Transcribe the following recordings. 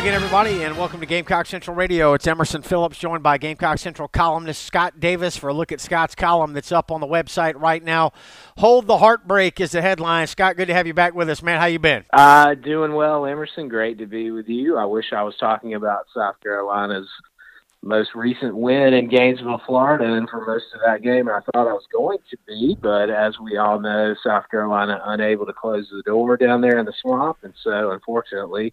again, everybody, and welcome to Gamecock Central Radio. It's Emerson Phillips, joined by Gamecock Central columnist Scott Davis for a look at Scott's column that's up on the website right now. Hold the heartbreak is the headline. Scott, good to have you back with us, man. How you been? Uh, doing well, Emerson. Great to be with you. I wish I was talking about South Carolina's most recent win in Gainesville, Florida, and for most of that game, I thought I was going to be. But as we all know, South Carolina unable to close the door down there in the swamp, and so unfortunately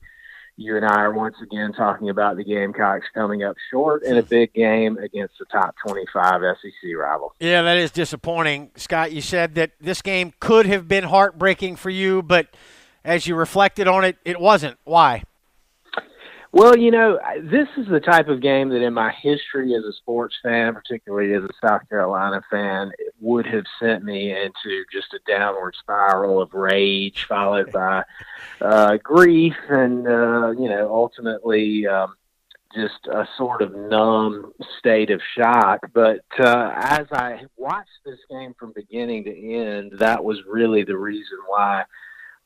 you and I are once again talking about the Gamecocks coming up short in a big game against the top 25 SEC rival. Yeah, that is disappointing. Scott, you said that this game could have been heartbreaking for you, but as you reflected on it, it wasn't. Why? Well, you know, this is the type of game that in my history as a sports fan, particularly as a South Carolina fan, would have sent me into just a downward spiral of rage, followed by uh, grief and, uh, you know, ultimately um, just a sort of numb state of shock. But uh, as I watched this game from beginning to end, that was really the reason why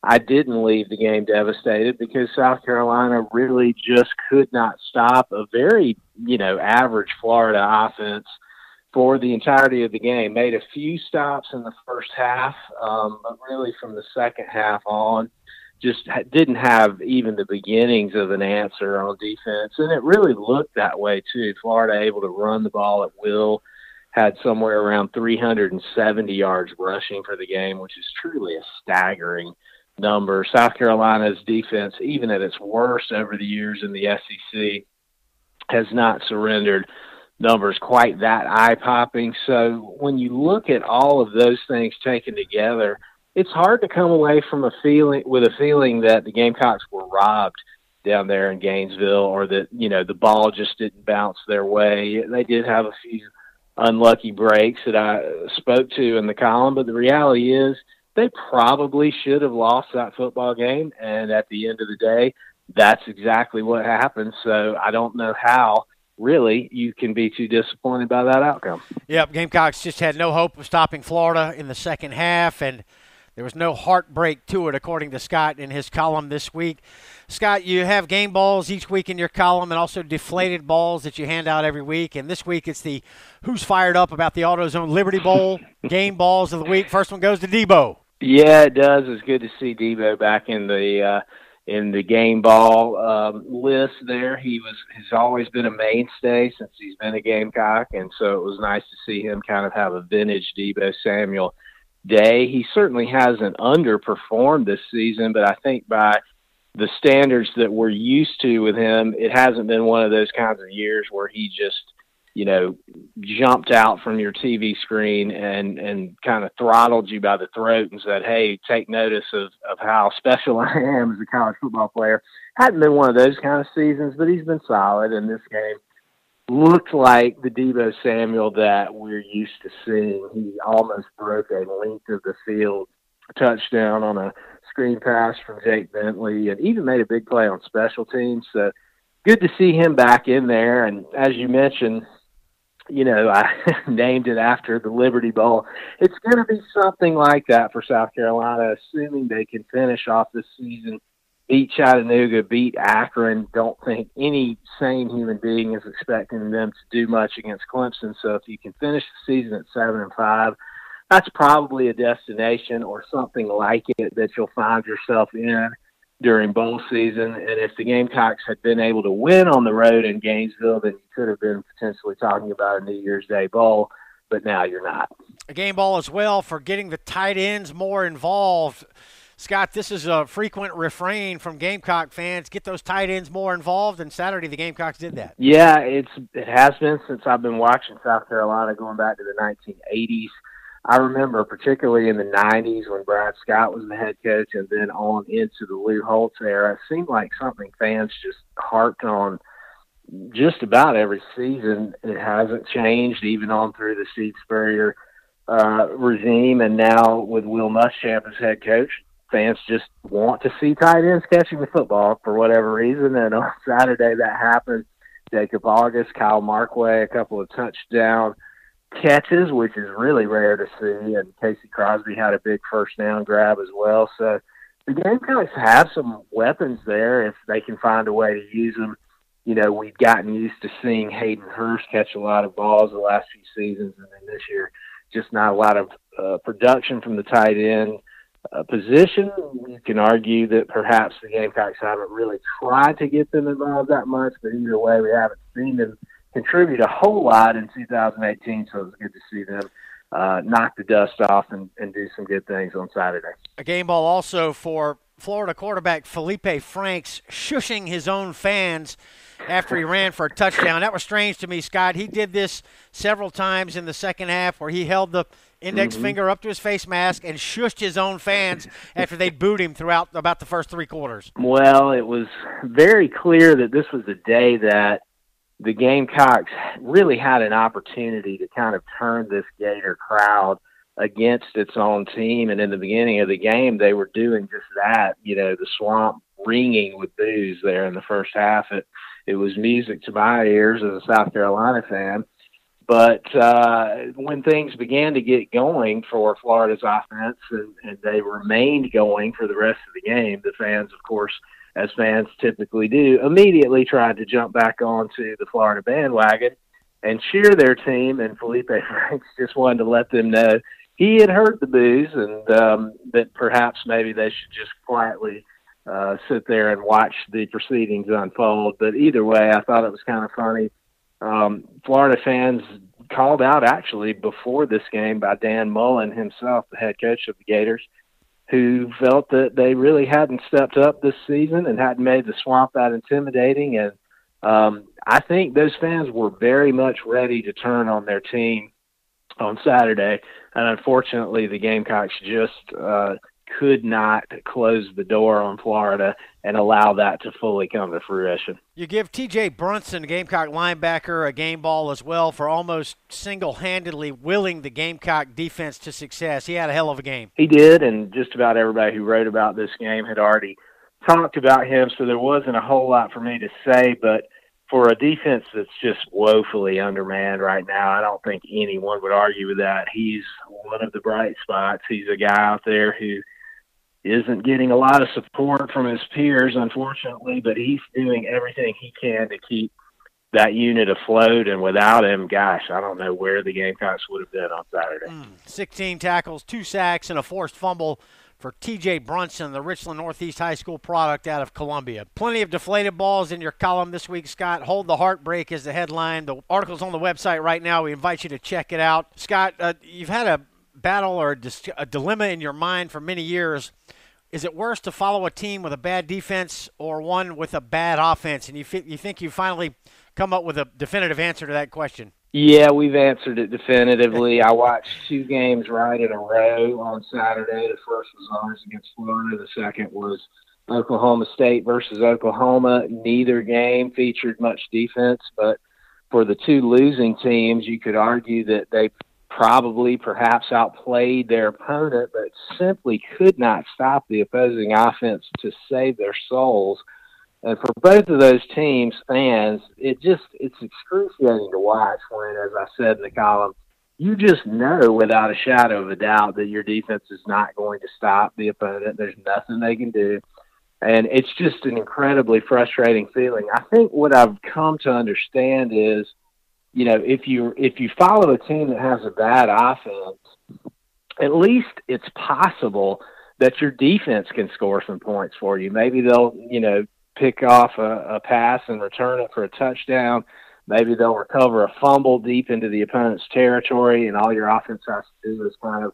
I didn't leave the game devastated because South Carolina really just could not stop a very, you know, average Florida offense for the entirety of the game. Made a few stops in the first half, um, but really from the second half on, just didn't have even the beginnings of an answer on defense. And it really looked that way, too. Florida able to run the ball at will, had somewhere around 370 yards rushing for the game, which is truly a staggering number. South Carolina's defense, even at its worst over the years in the SEC, has not surrendered numbers quite that eye popping. So when you look at all of those things taken together, it's hard to come away from a feeling with a feeling that the Gamecocks were robbed down there in Gainesville or that, you know, the ball just didn't bounce their way. They did have a few unlucky breaks that I spoke to in the column, but the reality is they probably should have lost that football game and at the end of the day, that's exactly what happened. So I don't know how really you can be too disappointed by that outcome. Yep, Gamecocks just had no hope of stopping Florida in the second half, and there was no heartbreak to it, according to Scott in his column this week. Scott, you have game balls each week in your column and also deflated balls that you hand out every week. And this week it's the Who's Fired Up about the AutoZone Liberty Bowl game balls of the week. First one goes to Debo. Yeah, it does. It's good to see Debo back in the uh, in the game ball um, list there. He was has always been a mainstay since he's been a Gamecock, and so it was nice to see him kind of have a vintage Debo Samuel day. He certainly hasn't underperformed this season, but I think by the standards that we're used to with him, it hasn't been one of those kinds of years where he just you know, jumped out from your TV screen and and kind of throttled you by the throat and said, "Hey, take notice of of how special I am as a college football player." Hadn't been one of those kind of seasons, but he's been solid in this game. Looked like the Debo Samuel that we're used to seeing. He almost broke a length of the field touchdown on a screen pass from Jake Bentley, and even made a big play on special teams. So good to see him back in there. And as you mentioned, you know, I named it after the Liberty Bowl. It's going to be something like that for South Carolina, assuming they can finish off this season, beat Chattanooga, beat Akron. Don't think any sane human being is expecting them to do much against Clemson. So if you can finish the season at seven and five, that's probably a destination or something like it that you'll find yourself in during bowl season. And if the Gamecocks had been able to win on the road in Gainesville, then you could have been potentially talking about a New Year's Day bowl. But now you're not. A game ball as well for getting the tight ends more involved. Scott, this is a frequent refrain from Gamecock fans: get those tight ends more involved. And Saturday, the Gamecocks did that. Yeah, it's it has been since I've been watching South Carolina going back to the 1980s. I remember particularly in the 90s when Brad Scott was the head coach and then on into the Lou Holtz era, it seemed like something fans just harped on just about every season. It hasn't changed even on through the Steve Spurrier uh, regime. And now with Will Muschamp as head coach, fans just want to see tight ends catching the football for whatever reason. And on Saturday that happened Jacob August, Kyle Markway, a couple of touchdown catches, which is really rare to see. And K.C. Crosby had a big first down grab as well. So the Gamecocks have some weapons there if they can find a way to use them. You know, we've gotten used to seeing Hayden Hurst catch a lot of balls the last few seasons, and then this year, just not a lot of uh, production from the tight end uh, position. You can argue that perhaps the Gamecocks haven't really tried to get them involved that much, but either way, we haven't seen them contribute a whole lot in 2018, so it was good to see them uh, knock the dust off and, and do some good things on Saturday. A game ball also for Florida quarterback Felipe Franks shushing his own fans after he ran for a touchdown. That was strange to me, Scott. He did this several times in the second half where he held the index mm-hmm. finger up to his face mask and shushed his own fans after they booed him throughout about the first three quarters. Well, it was very clear that this was a day that the Gamecocks really had an opportunity to kind of turn this Gator crowd against its own team. And in the beginning of the game, they were doing just that. You know, the swamp ringing with boos there in the first half. It it was music to my ears as a South Carolina fan. But uh, when things began to get going for Florida's offense and, and they remained going for the rest of the game, the fans, of course, as fans typically do, immediately tried to jump back onto the Florida bandwagon and cheer their team. And Felipe Franks just wanted to let them know he had heard the boos and um, that perhaps maybe they should just quietly uh, sit there and watch the proceedings unfold. But either way, I thought it was kind of funny. Um, Florida fans called out actually before this game by Dan Mullen himself, the head coach of the Gators who felt that they really hadn't stepped up this season and hadn't made the swamp that intimidating. And um, I think those fans were very much ready to turn on their team on Saturday. And unfortunately, the Gamecocks just uh, could not close the door on Florida and allow that to fully come to fruition. You give T.J. Brunson, Gamecock linebacker, a game ball as well for almost single-handedly willing the Gamecock defense to success. He had a hell of a game. He did, and just about everybody who wrote about this game had already talked about him, so there wasn't a whole lot for me to say, but for a defense that's just woefully undermanned right now, I don't think anyone would argue with that. He's one of the bright spots. He's a guy out there who – isn't getting a lot of support from his peers, unfortunately, but he's doing everything he can to keep that unit afloat. And without him, gosh, I don't know where the Gamecocks would have been on Saturday. Mm, 16 tackles, two sacks, and a forced fumble for TJ Brunson, the Richland Northeast High School product out of Columbia. Plenty of deflated balls in your column this week, Scott. Hold the Heartbreak is the headline. The article's on the website right now. We invite you to check it out. Scott, uh, you've had a battle or a, dilemma in your mind for many years. Is it worse to follow a team with a bad defense or one with a bad offense? And you, f- you think you finally come up with a definitive answer to that question? Yeah, we've answered it definitively. I watched two games right in a row on Saturday. The first was ours against Florida. The second was Oklahoma State versus Oklahoma. Neither game featured much defense, but for the two losing teams, you could argue that they probably perhaps outplayed their opponent, but simply could not stop the opposing offense to save their souls. And for both of those teams, fans, it just it's excruciating to watch when, as I said in the column, you just know without a shadow of a doubt that your defense is not going to stop the opponent. There's nothing they can do. And it's just an incredibly frustrating feeling. I think what I've come to understand is – you know, if you if you follow a team that has a bad offense, at least it's possible that your defense can score some points for you. Maybe they'll, you know, pick off a, a pass and return it for a touchdown. Maybe they'll recover a fumble deep into the opponent's territory, and all your offense has to do is kind of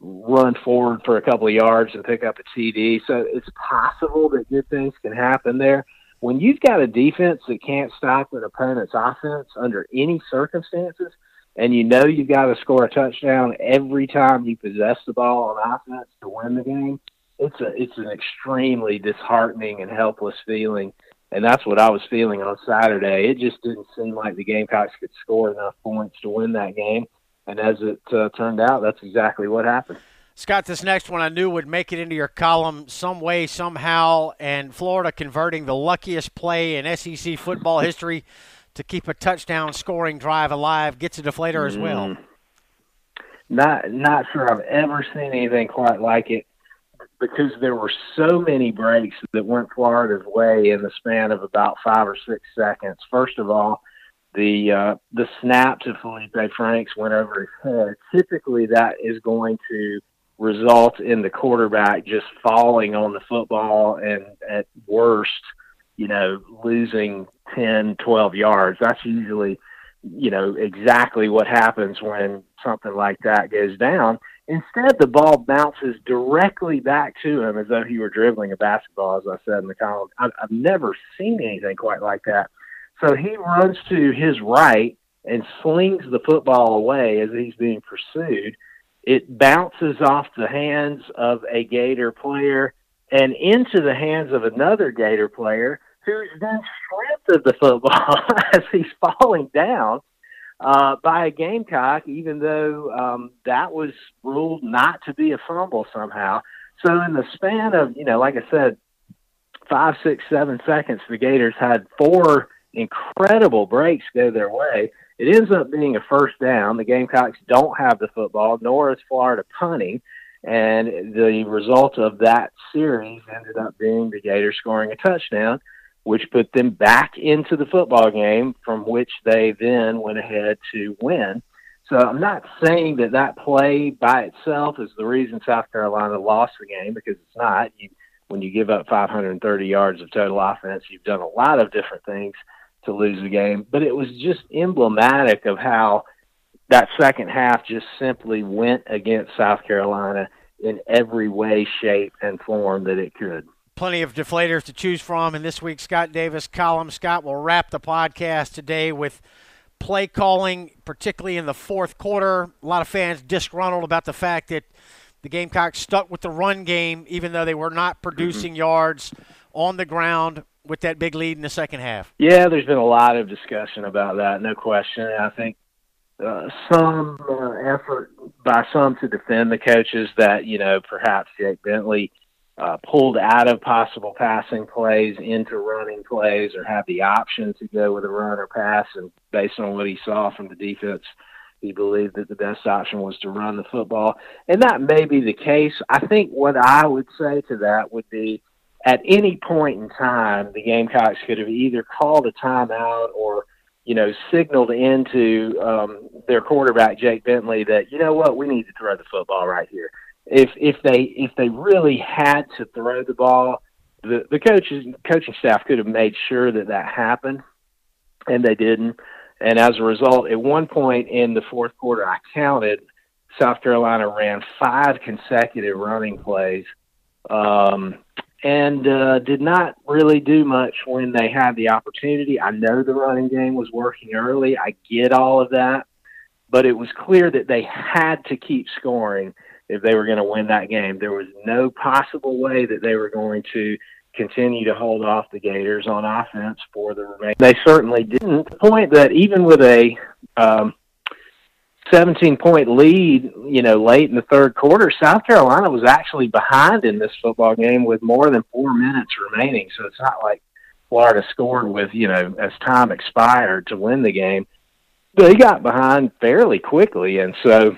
run forward for a couple of yards and pick up a TD. So it's possible that good things can happen there when you've got a defense that can't stop an opponent's offense under any circumstances, and you know you've got to score a touchdown every time you possess the ball on offense to win the game, it's a it's an extremely disheartening and helpless feeling. And that's what I was feeling on Saturday. It just didn't seem like the Gamecocks could score enough points to win that game. And as it uh, turned out, that's exactly what happened. Scott, this next one I knew would make it into your column some way, somehow, and Florida converting the luckiest play in SEC football history to keep a touchdown scoring drive alive gets a deflator as well. Mm. Not not sure I've ever seen anything quite like it because there were so many breaks that went Florida's way in the span of about five or six seconds. First of all, the uh, the snap to Felipe Franks went over his head. Typically, that is going to result in the quarterback just falling on the football and at worst, you know, losing 10, 12 yards. That's usually, you know, exactly what happens when something like that goes down. Instead, the ball bounces directly back to him as though he were dribbling a basketball, as I said in the column. I've, I've never seen anything quite like that. So he runs to his right and slings the football away as he's being pursued. It bounces off the hands of a Gator player and into the hands of another Gator player who's then stripped of the football as he's falling down uh, by a Gamecock, even though um, that was ruled not to be a fumble somehow. So in the span of, you know, like I said, five, six, seven seconds, the Gators had four incredible breaks go their way. It ends up being a first down. The Gamecocks don't have the football, nor is Florida punting. And the result of that series ended up being the Gators scoring a touchdown, which put them back into the football game from which they then went ahead to win. So I'm not saying that that play by itself is the reason South Carolina lost the game because it's not. You, when you give up 530 yards of total offense, you've done a lot of different things to lose the game. But it was just emblematic of how that second half just simply went against South Carolina in every way, shape, and form that it could. Plenty of deflators to choose from in this week's Scott Davis column. Scott will wrap the podcast today with play calling, particularly in the fourth quarter. A lot of fans disgruntled about the fact that the Gamecocks stuck with the run game, even though they were not producing mm-hmm. yards on the ground with that big lead in the second half. Yeah, there's been a lot of discussion about that, no question. I think uh, some uh, effort by some to defend the coaches that you know perhaps Jake Bentley uh, pulled out of possible passing plays into running plays, or had the option to go with a run or pass, and based on what he saw from the defense. He believed that the best option was to run the football, and that may be the case. I think what I would say to that would be at any point in time, the Gamecocks could have either called a timeout or, you know, signaled into um, their quarterback Jake Bentley that you know what we need to throw the football right here. If if they if they really had to throw the ball, the the coaches coaching staff could have made sure that that happened, and they didn't. And as a result, at one point in the fourth quarter, I counted South Carolina ran five consecutive running plays. Um, and uh, did not really do much when they had the opportunity. I know the running game was working early. I get all of that, but it was clear that they had to keep scoring if they were going to win that game. There was no possible way that they were going to continue to hold off the Gators on offense for the remainder. They certainly didn't. The point that even with a um, 17 point lead, you know, late in the third quarter, South Carolina was actually behind in this football game with more than four minutes remaining. So it's not like Florida scored with, you know, as time expired to win the game. They got behind fairly quickly. And so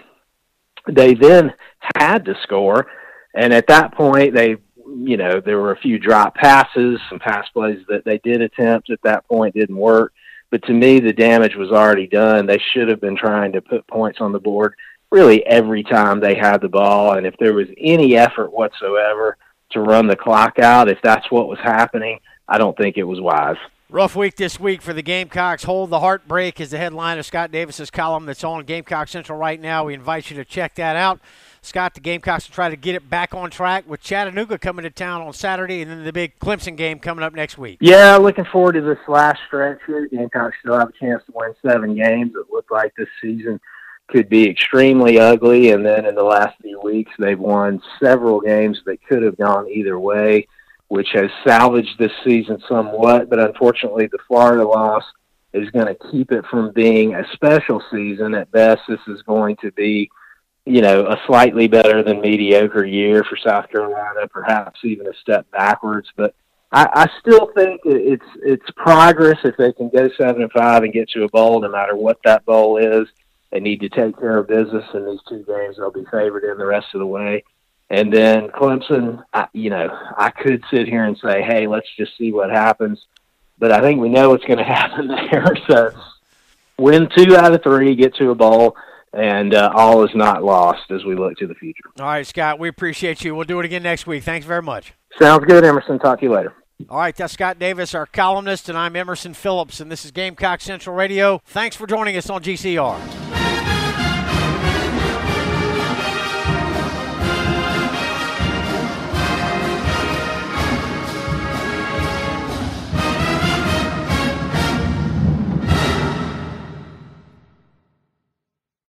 they then had to score. And at that point, they, you know, there were a few drop passes, some pass plays that they did attempt at that point didn't work. But to me, the damage was already done. They should have been trying to put points on the board really every time they had the ball. And if there was any effort whatsoever to run the clock out, if that's what was happening, I don't think it was wise. Rough week this week for the Gamecocks. Hold the Heartbreak is the headline of Scott Davis's column that's on Gamecock Central right now. We invite you to check that out. Scott, the Gamecocks will try to get it back on track with Chattanooga coming to town on Saturday and then the big Clemson game coming up next week. Yeah, looking forward to this last stretch here. The Gamecocks still have a chance to win seven games. It looked like this season could be extremely ugly, and then in the last few weeks, they've won several games that could have gone either way, which has salvaged this season somewhat. But unfortunately, the Florida loss is going to keep it from being a special season. At best, this is going to be you know, a slightly better than mediocre year for South Carolina, perhaps even a step backwards. But I, I still think it's it's progress if they can go seven and five and get to a bowl, no matter what that bowl is. They need to take care of business in these two games. They'll be favored in the rest of the way. And then Clemson, I, you know, I could sit here and say, hey, let's just see what happens. But I think we know what's going to happen there. So win two out of three, get to a bowl, and uh, all is not lost as we look to the future. All right, Scott, we appreciate you. We'll do it again next week. Thanks very much. Sounds good, Emerson. Talk to you later. All right, that's Scott Davis, our columnist, and I'm Emerson Phillips, and this is Gamecock Central Radio. Thanks for joining us on GCR.